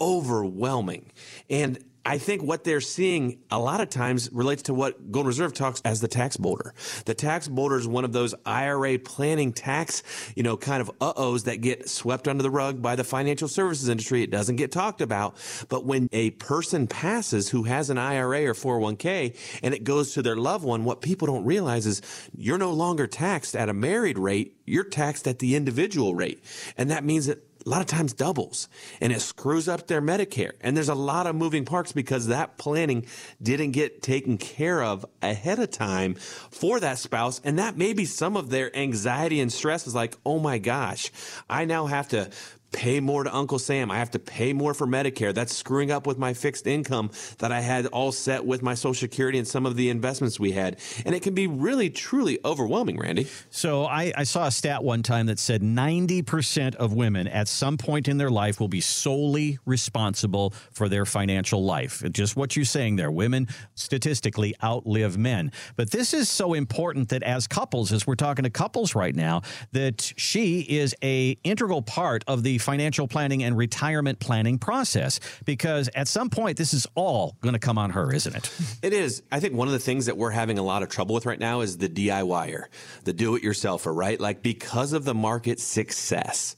overwhelming. And I think what they're seeing a lot of times relates to what Golden Reserve talks as the tax boulder. The tax boulder is one of those IRA planning tax, you know, kind of uh-ohs that get swept under the rug by the financial services industry. It doesn't get talked about. But when a person passes who has an IRA or 401k and it goes to their loved one, what people don't realize is you're no longer taxed at a married rate. You're taxed at the individual rate. And that means that a lot of times doubles and it screws up their Medicare. And there's a lot of moving parts because that planning didn't get taken care of ahead of time for that spouse. And that may be some of their anxiety and stress is like, oh my gosh, I now have to pay more to Uncle Sam. I have to pay more for Medicare. That's screwing up with my fixed income that I had all set with my Social Security and some of the investments we had. And it can be really, truly overwhelming, Randy. So I, I saw a stat one time that said 90% of women at some point in their life will be solely responsible for their financial life. Just what you're saying there. Women statistically outlive men. But this is so important that as couples, as we're talking to couples right now, that she is a integral part of the financial planning and retirement planning process because at some point this is all going to come on her, isn't it? It is. I think one of the things that we're having a lot of trouble with right now is the DIYer, the do it yourselfer, right? Like because of the market success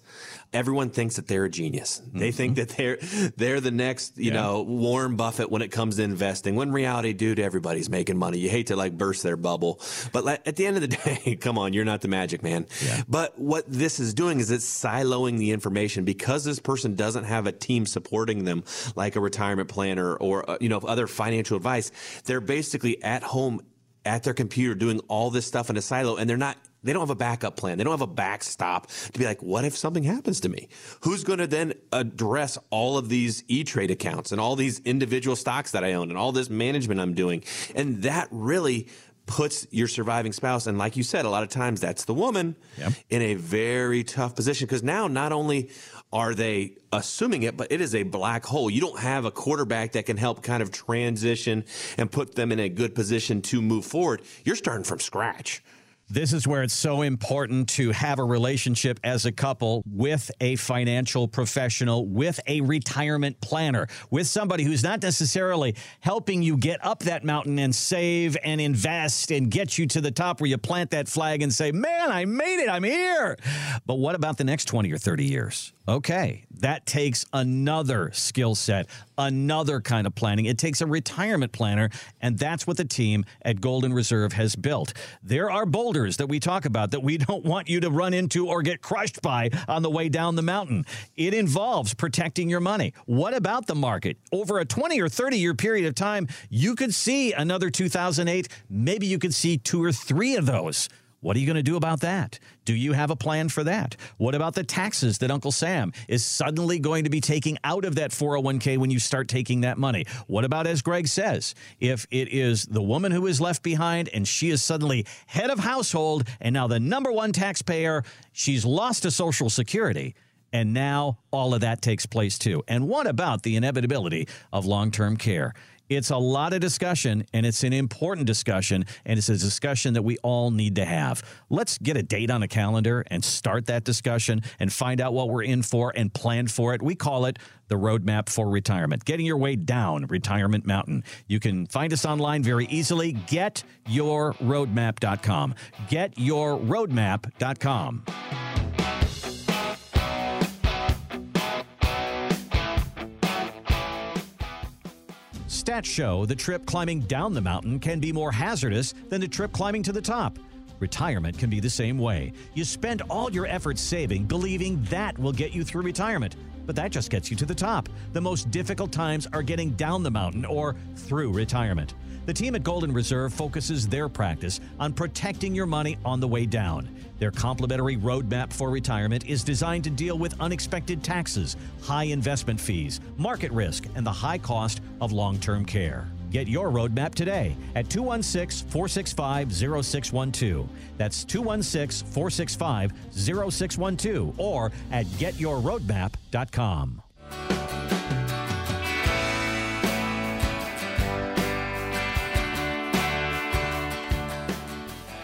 everyone thinks that they're a genius. Mm-hmm. They think that they're they're the next, you yeah. know, Warren Buffett when it comes to investing. When reality, dude, everybody's making money. You hate to like burst their bubble, but at the end of the day, come on, you're not the magic man. Yeah. But what this is doing is it's siloing the information because this person doesn't have a team supporting them, like a retirement planner or uh, you know other financial advice. They're basically at home at their computer doing all this stuff in a silo, and they're not they don't have a backup plan. They don't have a backstop to be like, what if something happens to me? Who's going to then address all of these E Trade accounts and all these individual stocks that I own and all this management I'm doing? And that really puts your surviving spouse, and like you said, a lot of times that's the woman, yep. in a very tough position because now not only are they assuming it, but it is a black hole. You don't have a quarterback that can help kind of transition and put them in a good position to move forward. You're starting from scratch. This is where it's so important to have a relationship as a couple with a financial professional, with a retirement planner, with somebody who's not necessarily helping you get up that mountain and save and invest and get you to the top where you plant that flag and say, Man, I made it, I'm here. But what about the next 20 or 30 years? Okay, that takes another skill set, another kind of planning. It takes a retirement planner, and that's what the team at Golden Reserve has built. There are boulders that we talk about that we don't want you to run into or get crushed by on the way down the mountain. It involves protecting your money. What about the market? Over a 20 or 30 year period of time, you could see another 2008. Maybe you could see two or three of those. What are you going to do about that? Do you have a plan for that? What about the taxes that Uncle Sam is suddenly going to be taking out of that 401k when you start taking that money? What about, as Greg says, if it is the woman who is left behind and she is suddenly head of household and now the number one taxpayer, she's lost to Social Security? And now all of that takes place too. And what about the inevitability of long term care? It's a lot of discussion, and it's an important discussion, and it's a discussion that we all need to have. Let's get a date on a calendar and start that discussion and find out what we're in for and plan for it. We call it the Roadmap for Retirement, getting your way down Retirement Mountain. You can find us online very easily. GetYourRoadmap.com. GetYourRoadmap.com. Stats show the trip climbing down the mountain can be more hazardous than the trip climbing to the top. Retirement can be the same way. You spend all your efforts saving, believing that will get you through retirement, but that just gets you to the top. The most difficult times are getting down the mountain or through retirement. The team at Golden Reserve focuses their practice on protecting your money on the way down. Their complimentary roadmap for retirement is designed to deal with unexpected taxes, high investment fees, market risk, and the high cost of long term care. Get your roadmap today at 216 465 0612. That's 216 465 0612 or at getyourroadmap.com.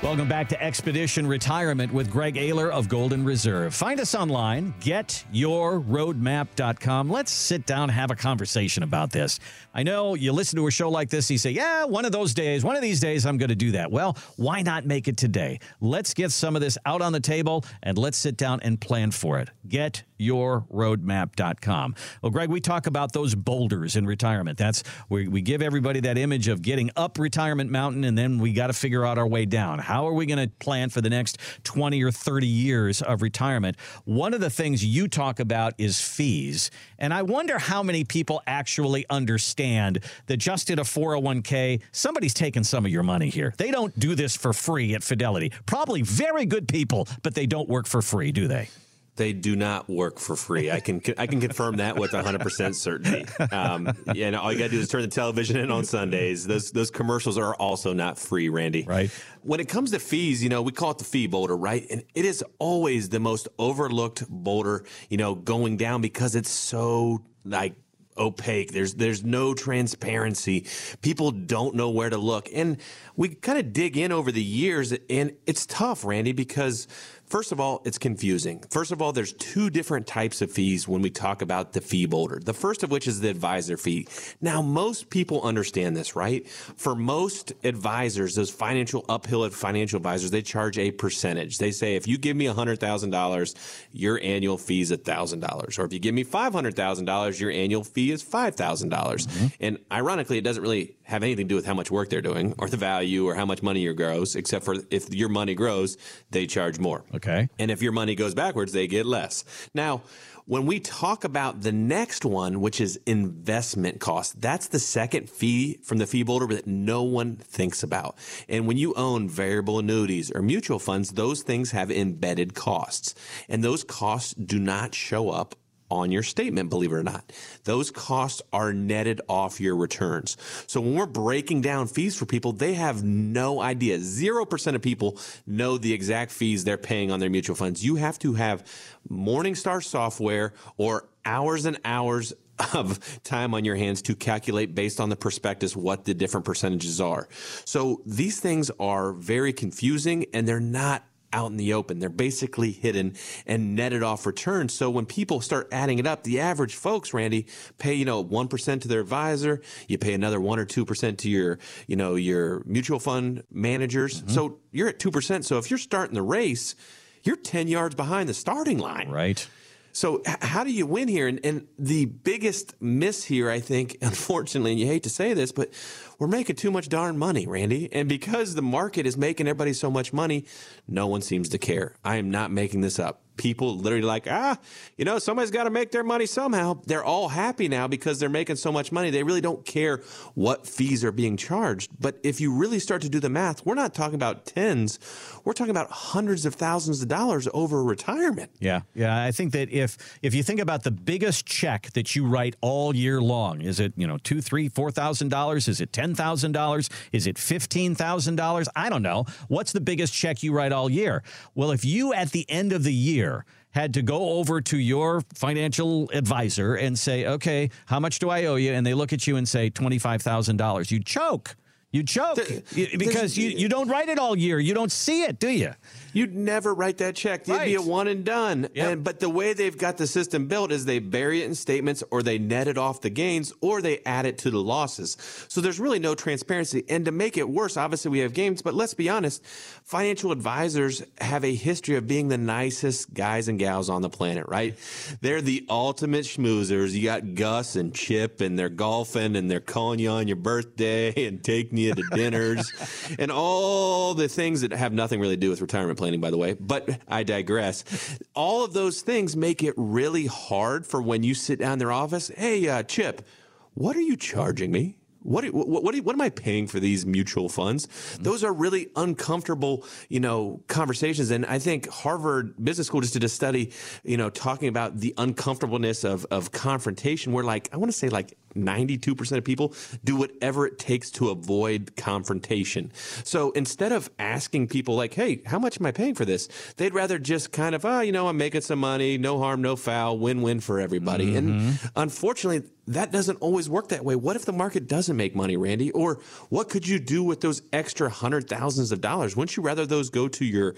Welcome back to Expedition Retirement with Greg Ayler of Golden Reserve. Find us online, getyourroadmap.com. Let's sit down and have a conversation about this. I know you listen to a show like this, you say, Yeah, one of those days, one of these days, I'm going to do that. Well, why not make it today? Let's get some of this out on the table and let's sit down and plan for it. Getyourroadmap.com. Well, Greg, we talk about those boulders in retirement. That's where we give everybody that image of getting up retirement mountain and then we got to figure out our way down. How are we going to plan for the next 20 or 30 years of retirement? One of the things you talk about is fees. And I wonder how many people actually understand that just in a 401k, somebody's taking some of your money here. They don't do this for free at Fidelity. Probably very good people, but they don't work for free, do they? They do not work for free. I can I can confirm that with 100 percent certainty. Um, yeah, and all you got to do is turn the television in on Sundays. Those those commercials are also not free, Randy. Right. When it comes to fees, you know, we call it the fee boulder, right? And it is always the most overlooked boulder, you know, going down because it's so like opaque. There's there's no transparency. People don't know where to look. And we kind of dig in over the years and it's tough, Randy, because First of all, it's confusing. First of all, there's two different types of fees when we talk about the fee boulder. The first of which is the advisor fee. Now, most people understand this, right? For most advisors, those financial uphill financial advisors, they charge a percentage. They say, if you give me $100,000, your annual fee is $1,000. Or if you give me $500,000, your annual fee is $5,000. mm-hmm. And ironically, it doesn't really have anything to do with how much work they're doing or the value or how much money your grows, except for if your money grows, they charge more. Okay. Okay. And if your money goes backwards, they get less. Now, when we talk about the next one, which is investment cost, that's the second fee from the fee boulder that no one thinks about. And when you own variable annuities or mutual funds, those things have embedded costs. And those costs do not show up on your statement, believe it or not. Those costs are netted off your returns. So when we're breaking down fees for people, they have no idea. 0% of people know the exact fees they're paying on their mutual funds. You have to have Morningstar software or hours and hours of time on your hands to calculate based on the prospectus what the different percentages are. So these things are very confusing and they're not out in the open. They're basically hidden and netted off returns. So when people start adding it up, the average folks, Randy, pay, you know, 1% to their advisor. You pay another 1 or 2% to your, you know, your mutual fund managers. Mm-hmm. So you're at 2%. So if you're starting the race, you're 10 yards behind the starting line. Right. So how do you win here? And, and, the biggest miss here, I think, unfortunately, and you hate to say this, but we're making too much darn money, Randy. And because the market is making everybody so much money, no one seems to care. I am not making this up people literally like, ah, you know, somebody's got to make their money somehow. They're all happy now because they're making so much money. They really don't care what fees are being charged. But if you really start to do the math, we're not talking about tens. We're talking about hundreds of thousands of dollars over retirement. Yeah. Yeah. I think that if if you think about the biggest check that you write all year long, is it, you know, two, three, four thousand dollars? Is it ten thousand dollars? Is it fifteen thousand dollars? I don't know. What's the biggest check you write all year? Well, if you at the end of the year year had to go over to your financial advisor and say, okay, how much do I owe you? And they look at you and say $25,000. You choke. You choke the, because you, you don't write it all year. You don't see it, do you? You'd never write that check. It'd right. be a one and done. Yep. And but the way they've got the system built is they bury it in statements or they net it off the gains or they add it to the losses. So there's really no transparency. And to make it worse, obviously we have games, but let's be honest, financial advisors have a history of being the nicest guys and gals on the planet, right? They're the ultimate schmoozers. You got Gus and Chip and they're golfing and they're calling you on your birthday and taking you to dinners and all the things that have nothing really to do with retirement planning, by the way, but I digress. All of those things make it really hard for when you sit down in their office. Hey, uh, Chip, what are you charging me? What, what, what, what, am I paying for these mutual funds? Those are really uncomfortable, you know, conversations. And I think Harvard Business School just did a study, you know, talking about the uncomfortableness of, of confrontation where like, I want to say like 92% of people do whatever it takes to avoid confrontation. So instead of asking people like, hey, how much am I paying for this? They'd rather just kind of, oh, you know, I'm making some money, no harm, no foul, win win for everybody. Mm-hmm. And unfortunately, that doesn't always work that way. What if the market doesn't make money, Randy? Or what could you do with those extra hundred thousands of dollars? Wouldn't you rather those go to your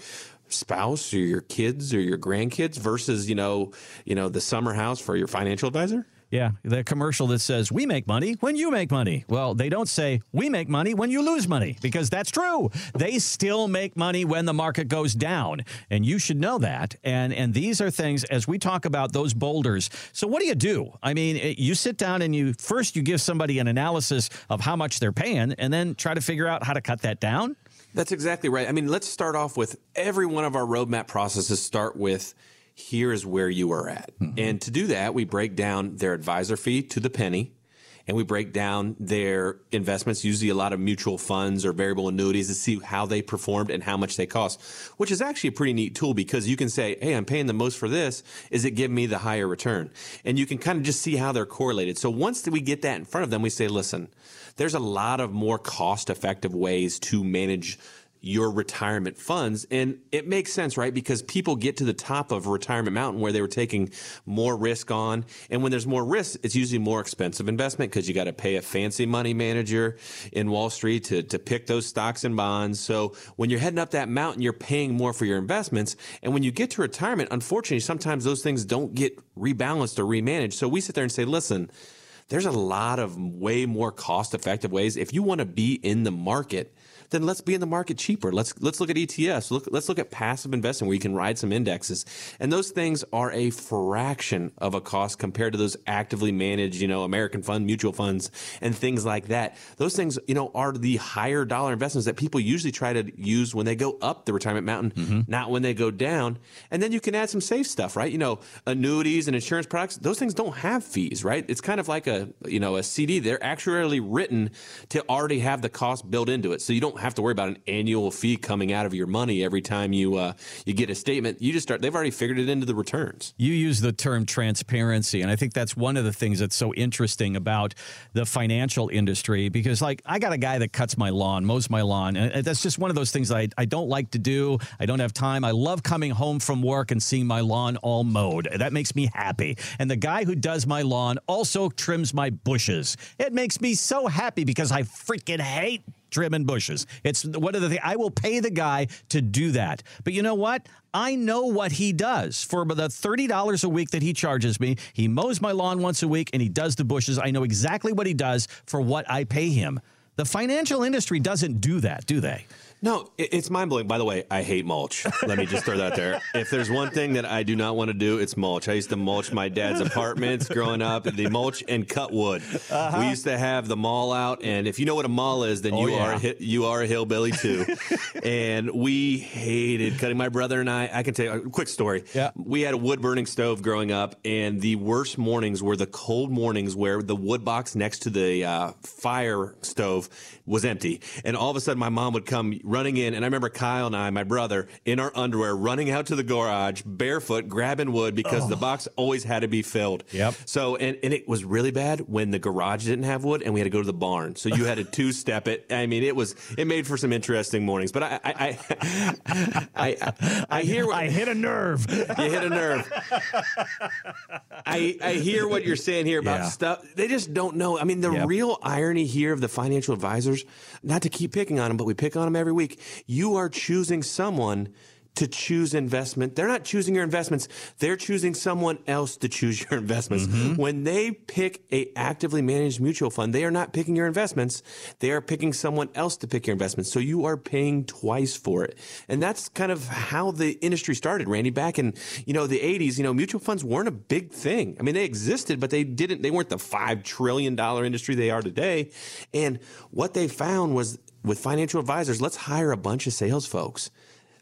spouse or your kids or your grandkids versus, you know, you know, the summer house for your financial advisor? Yeah, the commercial that says, we make money when you make money. Well, they don't say, we make money when you lose money, because that's true. They still make money when the market goes down. And you should know that. And, and these are things, as we talk about those boulders. So, what do you do? I mean, eh, you sit down and you first you give somebody an analysis of how much they're paying, and then try to figure out how to cut that down. That's exactly right. I mean, let's start off with every one of our roadmap processes start with here is where you are at. Mm-hmm. And to do that, we break down their advisor fee to the penny and we break down their investments, usually a lot of mutual funds or variable annuities to see how they performed and how much they cost, which is actually a pretty neat tool because you can say, Hey, I'm paying the most for this. Is it giving me the higher return? And you can kind of just see how they're correlated. So once we get that in front of them, we say, listen, there's a lot of more cost effective ways to manage your retirement funds. And it makes sense, right? Because people get to the top of retirement mountain where they were taking more risk on. And when there's more risk, it's usually more expensive investment because you got to pay a fancy money manager in Wall Street to, to pick those stocks and bonds. So when you're heading up that mountain, you're paying more for your investments. And when you get to retirement, unfortunately, sometimes those things don't get rebalanced or remanaged. So we sit there and say, listen, there's a lot of way more cost effective ways. If you want to be in the market, then let's be in the market cheaper. Let's let's look at ETFs. Look, let's look at passive investing where you can ride some indexes. And those things are a fraction of a cost compared to those actively managed, you know, American fund mutual funds and things like that. Those things, you know, are the higher dollar investments that people usually try to use when they go up the retirement mountain, mm-hmm. not when they go down. And then you can add some safe stuff, right? You know, annuities and insurance products, those things don't have fees, right? It's kind of like a, you know, a CD. They're actually written to already have the cost built into it. So you don't have to worry about an annual fee coming out of your money every time you uh, you get a statement. You just start they've already figured it into the returns. You use the term transparency and I think that's one of the things that's so interesting about the financial industry because like I got a guy that cuts my lawn, mows my lawn, and that's just one of those things I, I don't like to do. I don't have time. I love coming home from work and seeing my lawn all mowed. That makes me happy. And the guy who does my lawn also trims my bushes. It makes me so happy because I freaking hate trimming bushes. It's one of the things I will pay the guy to do that. But you know what? I know what he does for the $30 a week that he charges me. He mows my lawn once a week and he does the bushes. I know exactly what he does for what I pay him. The financial industry doesn't do that, do they? No, it's mind blowing. By the way, I hate mulch. Let me just throw that there. If there's one thing that I do not want to do, it's mulch. I used to mulch my dad's apartments growing up. The mulch and cut wood. Uh-huh. We used to have the maul out, and if you know what a maul is, then oh, you yeah. are you are a hillbilly too. and we hated cutting. My brother and I. I can tell you a quick story. Yeah. We had a wood burning stove growing up, and the worst mornings were the cold mornings where the wood box next to the uh, fire stove was empty, and all of a sudden my mom would come running in, and I remember Kyle and I, my brother, in our underwear, running out to the garage barefoot, grabbing wood because oh. the box always had to be filled. Yep. So, and, and it was really bad when the garage didn't have wood and we had to go to the barn. So you had to two step it. I mean, it was, it made for some interesting mornings. But I, I, I, I, I hear what, I hit a nerve. You hit a nerve. I, I hear what you're saying here about yeah. stuff. They just don't know. I mean, the yep. real irony here of the financial advisors, not to keep picking on them, but we pick on them every week. You are choosing someone to choose investment. They're not choosing your investments. They're choosing someone else to choose your investments. Mm-hmm. When they pick a actively managed mutual fund, they are not picking your investments. They are picking someone else to pick your investments. So you are paying twice for it. And that's kind of how the industry started, Randy. Back in, you know, the 80s, you know, mutual funds weren't a big thing. I mean, they existed, but they didn't, they weren't the $5 trillion industry they are today. And what they found was with financial advisors, let's hire a bunch of sales folks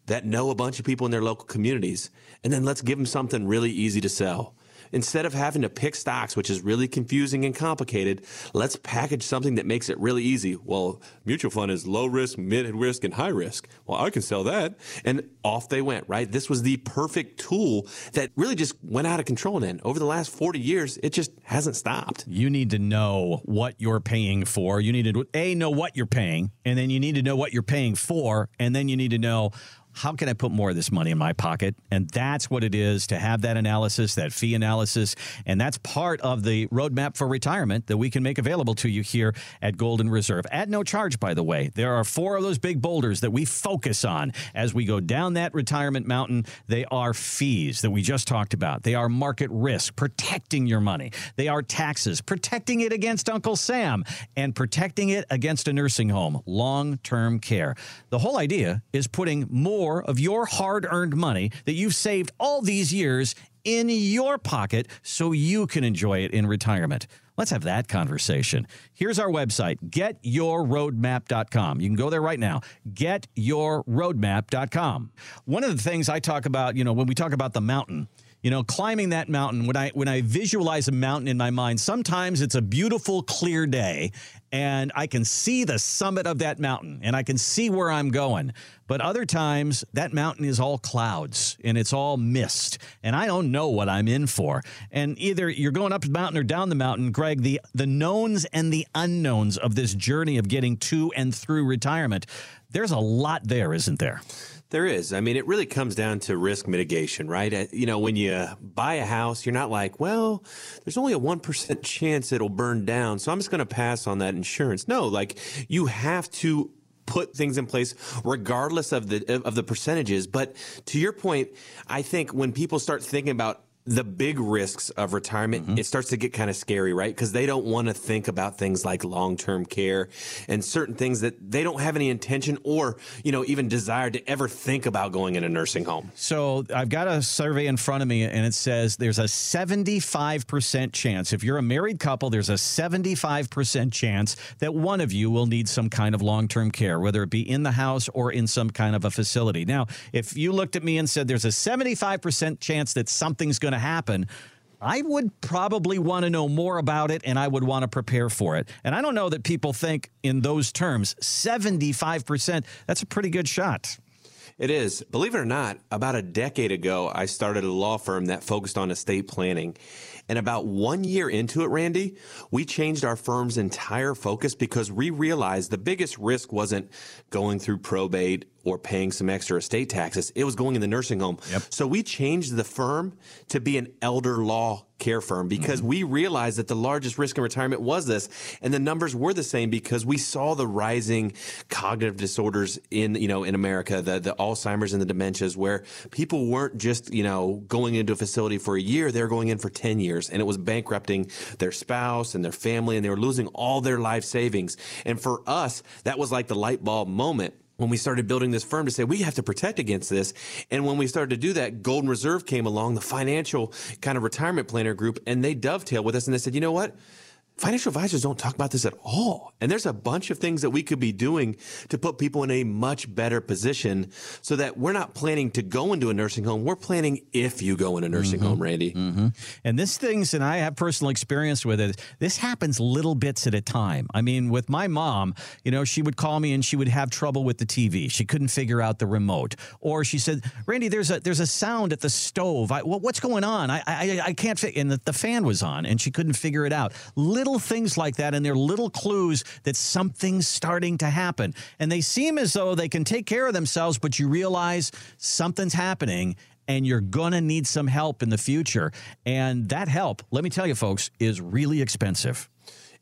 that know a bunch of people in their local communities, and then let's give them something really easy to sell. Instead of having to pick stocks, which is really confusing and complicated, let's package something that makes it really easy. Well, mutual fund is low risk, mid risk, and high risk. Well, I can sell that. And off they went, right? This was the perfect tool that really just went out of control then. Over the last 40 years, it just hasn't stopped. You need to know what you're paying for. You need to, A, know what you're paying, and then you need to know what you're paying for, and then you need to know how can I put more of this money in my pocket? And that's what it is to have that analysis, that fee analysis. And that's part of the roadmap for retirement that we can make available to you here at Golden Reserve. At no charge, by the way. There are four of those big boulders that we focus on as we go down that retirement mountain. They are fees that we just talked about, they are market risk, protecting your money, they are taxes, protecting it against Uncle Sam, and protecting it against a nursing home, long term care. The whole idea is putting more more of your hard earned money that you've saved all these years in your pocket so you can enjoy it in retirement. Let's have that conversation. Here's our website, getyourroadmap.com. You can go there right now, getyourroadmap.com. One of the things I talk about, you know, when we talk about the mountain, you know climbing that mountain when i when i visualize a mountain in my mind sometimes it's a beautiful clear day and i can see the summit of that mountain and i can see where i'm going. But other times that mountain is all clouds and it's all mist and i don't know what i'm in for. And either you're going up the mountain or down the mountain greg the the knowns and the unknowns of this journey of getting to and through retirement there's a lot there isn't there there is. I mean, it really comes down to risk mitigation, right? Uh, you know, when you buy a house, you're not like, well, there's only a 1% chance it'll burn down, so I'm just going to pass on that insurance. No, like you have to put things in place regardless of the of the percentages but to your point i think when people start thinking about the big risks of retirement, mm-hmm. it starts to get kind of scary, right? Because they don't want to think about things like long term care and certain things that they don't have any intention or, you know, even desire to ever think about going in a nursing home. So I've got a survey in front of me and it says there's a 75% chance. If you're a married couple, there's a 75% chance that one of you will need some kind of long term care, whether it be in the house or in some kind of a facility. Now, if you looked at me and said there's a 75% chance that something's going to happen, I would probably want to know more about it and I would want to prepare for it. And I don't know that people think in those terms. 75%, that's a pretty good shot. It is. Believe it or not, about a decade ago, I started a law firm that focused on estate planning. And about one year into it, Randy, we changed our firm's entire focus because we realized the biggest risk wasn't going through probate or paying some extra estate taxes. It was going in the nursing home. Yep. So we changed the firm to be an elder law care firm because mm-hmm. we realized that the largest risk in retirement was this and the numbers were the same because we saw the rising cognitive disorders in you know in America the the Alzheimer's and the dementias where people weren't just you know going into a facility for a year they're going in for 10 years and it was bankrupting their spouse and their family and they were losing all their life savings and for us that was like the light bulb moment when we started building this firm to say we have to protect against this. And when we started to do that, Golden Reserve came along, the financial kind of retirement planner group, and they dovetailed with us and they said, you know what? Financial advisors don't talk about this at all. And there's a bunch of things that we could be doing to put people in a much better position so that we're not planning to go into a nursing home. We're planning if you go in a nursing mm-hmm. home, Randy. Mm-hmm. And this things, and I have personal experience with it, this happens little bits at a time. I mean, with my mom, you know, she would call me and she would have trouble with the TV. She couldn't figure out the remote. Or she said, Randy, there's a there's a sound at the stove. I, what's going on? I, I, I can't, fi-. and the, the fan was on and she couldn't figure it out. Little little things like that, and they're little clues that something's starting to happen. And they seem as though they can take care of themselves, but you realize something's happening and you're to need some help in the future. And that help, let me tell you, folks, is really expensive.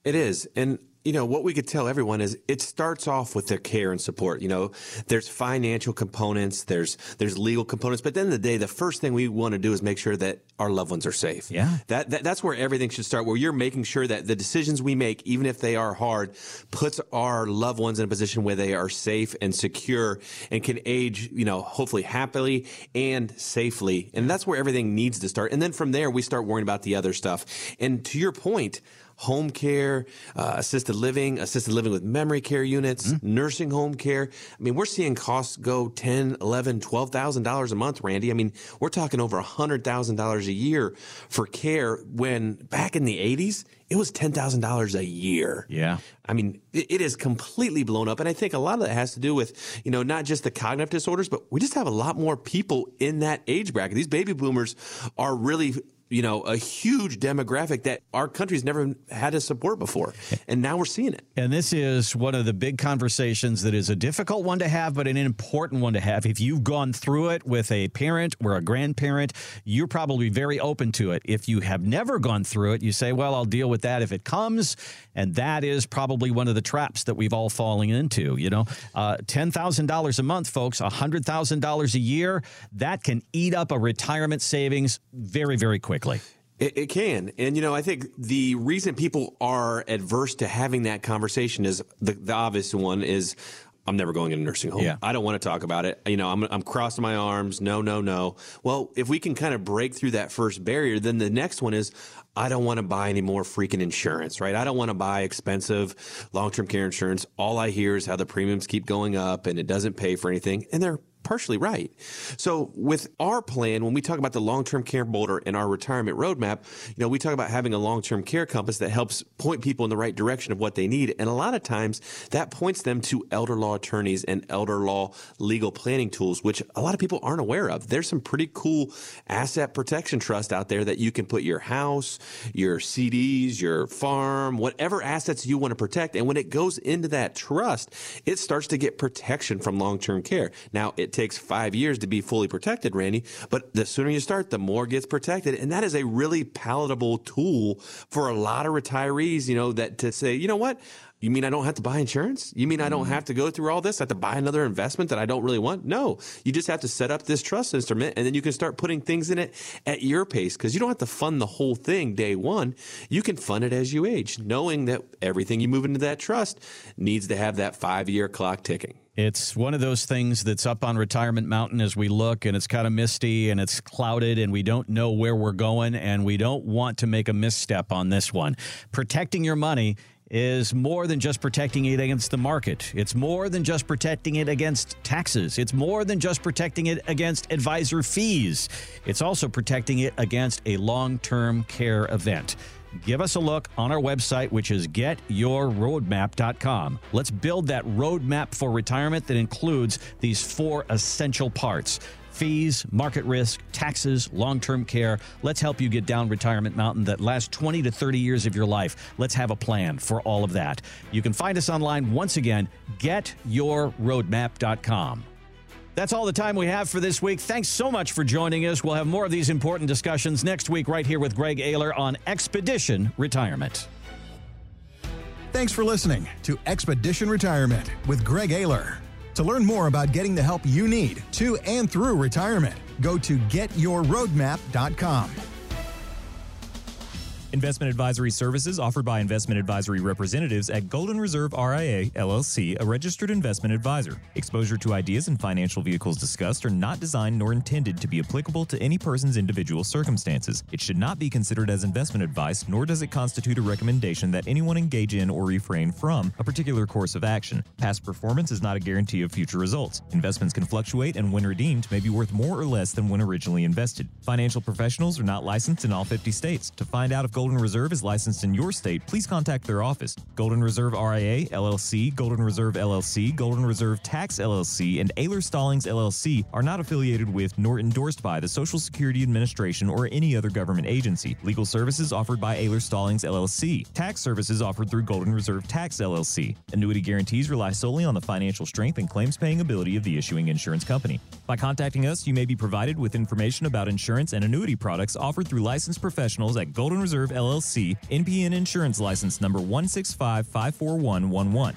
It is. And you know, what we could tell everyone is it starts off with their care and support. You know, there's financial components, there's there's legal components, but at the end of the day, the first thing we want to do is make sure that our loved ones are safe. Yeah. That, that that's where everything should start, where you're making sure that the decisions we make, even if they are hard, puts our loved ones in a position where they are safe and secure and can age, you know, hopefully happily and safely. And that's where everything needs to start. And then from there, we start worrying about the other stuff. And to your point, home care, uh, assisted living, assisted living with memory care units, mm-hmm. nursing home care. I mean, we're seeing costs go 10, 11, $12,000 a month, Randy. I mean, we're talking over $100,000 a year for care when back in the 80s, it was $10,000 a year. Yeah. I mean, it, it is completely blown up. And I think a lot of that has to do with, you know, not just the cognitive disorders, but we just have a lot more people in that age bracket. These baby boomers are really you know, a huge demographic that our country's never had to support before. And now we're seeing it. And this is one of the big conversations that is a difficult one to have, but an important one to have. If you've gone through it with a parent or a grandparent, you're probably very open to it. If you have never gone through it, you say, well, I'll deal with that if it comes. And that is probably one of the traps that we've all fallen into. You know, uh, $10,000 a month, folks, $100,000 a year, that can eat up a retirement savings very, very quickly. It, it, can. And, you know, I think the reason people are adverse to having that conversation is the, the obvious one is I'm never going in a nursing home. Yeah. I don't want to talk about it. You know, I'm, I'm crossing my arms. No, no, no. Well, if we can kind of break through that first barrier, then the next one is I don't want to buy any more freaking insurance, right? I don't want to buy expensive long term care insurance. All I hear is how the premiums keep going up and it doesn't pay for anything. And they're partially right. So with our plan, when we talk about the long-term care boulder and our retirement roadmap, you know, we talk about having a long-term care compass that helps point people in the right direction of what they need. And a lot of times that points them to elder law attorneys and elder law legal planning tools, which a lot of people aren't aware of. There's some pretty cool asset protection trust out there that you can put your house, your CDs, your farm, whatever assets you want to protect. And when it goes into that trust, it starts to get protection from long-term care. Now, it takes five years to be fully protected, Randy. But the sooner you start, the more gets protected. And that is a really palatable tool for a lot of retirees, you know, that to say, you know what? You mean I don't have to buy insurance? You mean I don't mm-hmm. have to go through all this? I have to buy another investment that I don't really want? No. You just have to set up this trust instrument and then you can start putting things in it at your pace because you don't have to fund the whole thing day one. You can fund it as you age, knowing that everything you move into that trust needs to have that five year clock ticking. It's one of those things that's up on Retirement Mountain as we look, and it's kind of misty and it's clouded, and we don't know where we're going, and we don't want to make a misstep on this one. Protecting your money is more than just protecting it against the market. It's more than just protecting it against taxes. It's more than just protecting it against advisor fees. It's also protecting it against a long term care event. Give us a look on our website, which is getyourroadmap.com. Let's build that roadmap for retirement that includes these four essential parts fees, market risk, taxes, long term care. Let's help you get down retirement mountain that lasts 20 to 30 years of your life. Let's have a plan for all of that. You can find us online once again, getyourroadmap.com. That's all the time we have for this week. Thanks so much for joining us. We'll have more of these important discussions next week, right here with Greg Ayler on Expedition Retirement. Thanks for listening to Expedition Retirement with Greg Ayler. To learn more about getting the help you need to and through retirement, go to getyourroadmap.com. Investment advisory services offered by investment advisory representatives at Golden Reserve RIA, LLC, a registered investment advisor. Exposure to ideas and financial vehicles discussed are not designed nor intended to be applicable to any person's individual circumstances. It should not be considered as investment advice, nor does it constitute a recommendation that anyone engage in or refrain from a particular course of action. Past performance is not a guarantee of future results. Investments can fluctuate and when redeemed may be worth more or less than when originally invested. Financial professionals are not licensed in all 50 states. To find out if Golden Reserve is licensed in your state, please contact their office. Golden Reserve RIA, LLC, Golden Reserve LLC, Golden Reserve Tax LLC, and Ayler Stallings LLC are not affiliated with nor endorsed by the Social Security Administration or any other government agency. Legal services offered by Ayler Stallings LLC. Tax services offered through Golden Reserve Tax LLC. Annuity guarantees rely solely on the financial strength and claims paying ability of the issuing insurance company. By contacting us, you may be provided with information about insurance and annuity products offered through licensed professionals at Golden Reserve LLC, NPN Insurance License number 165541111.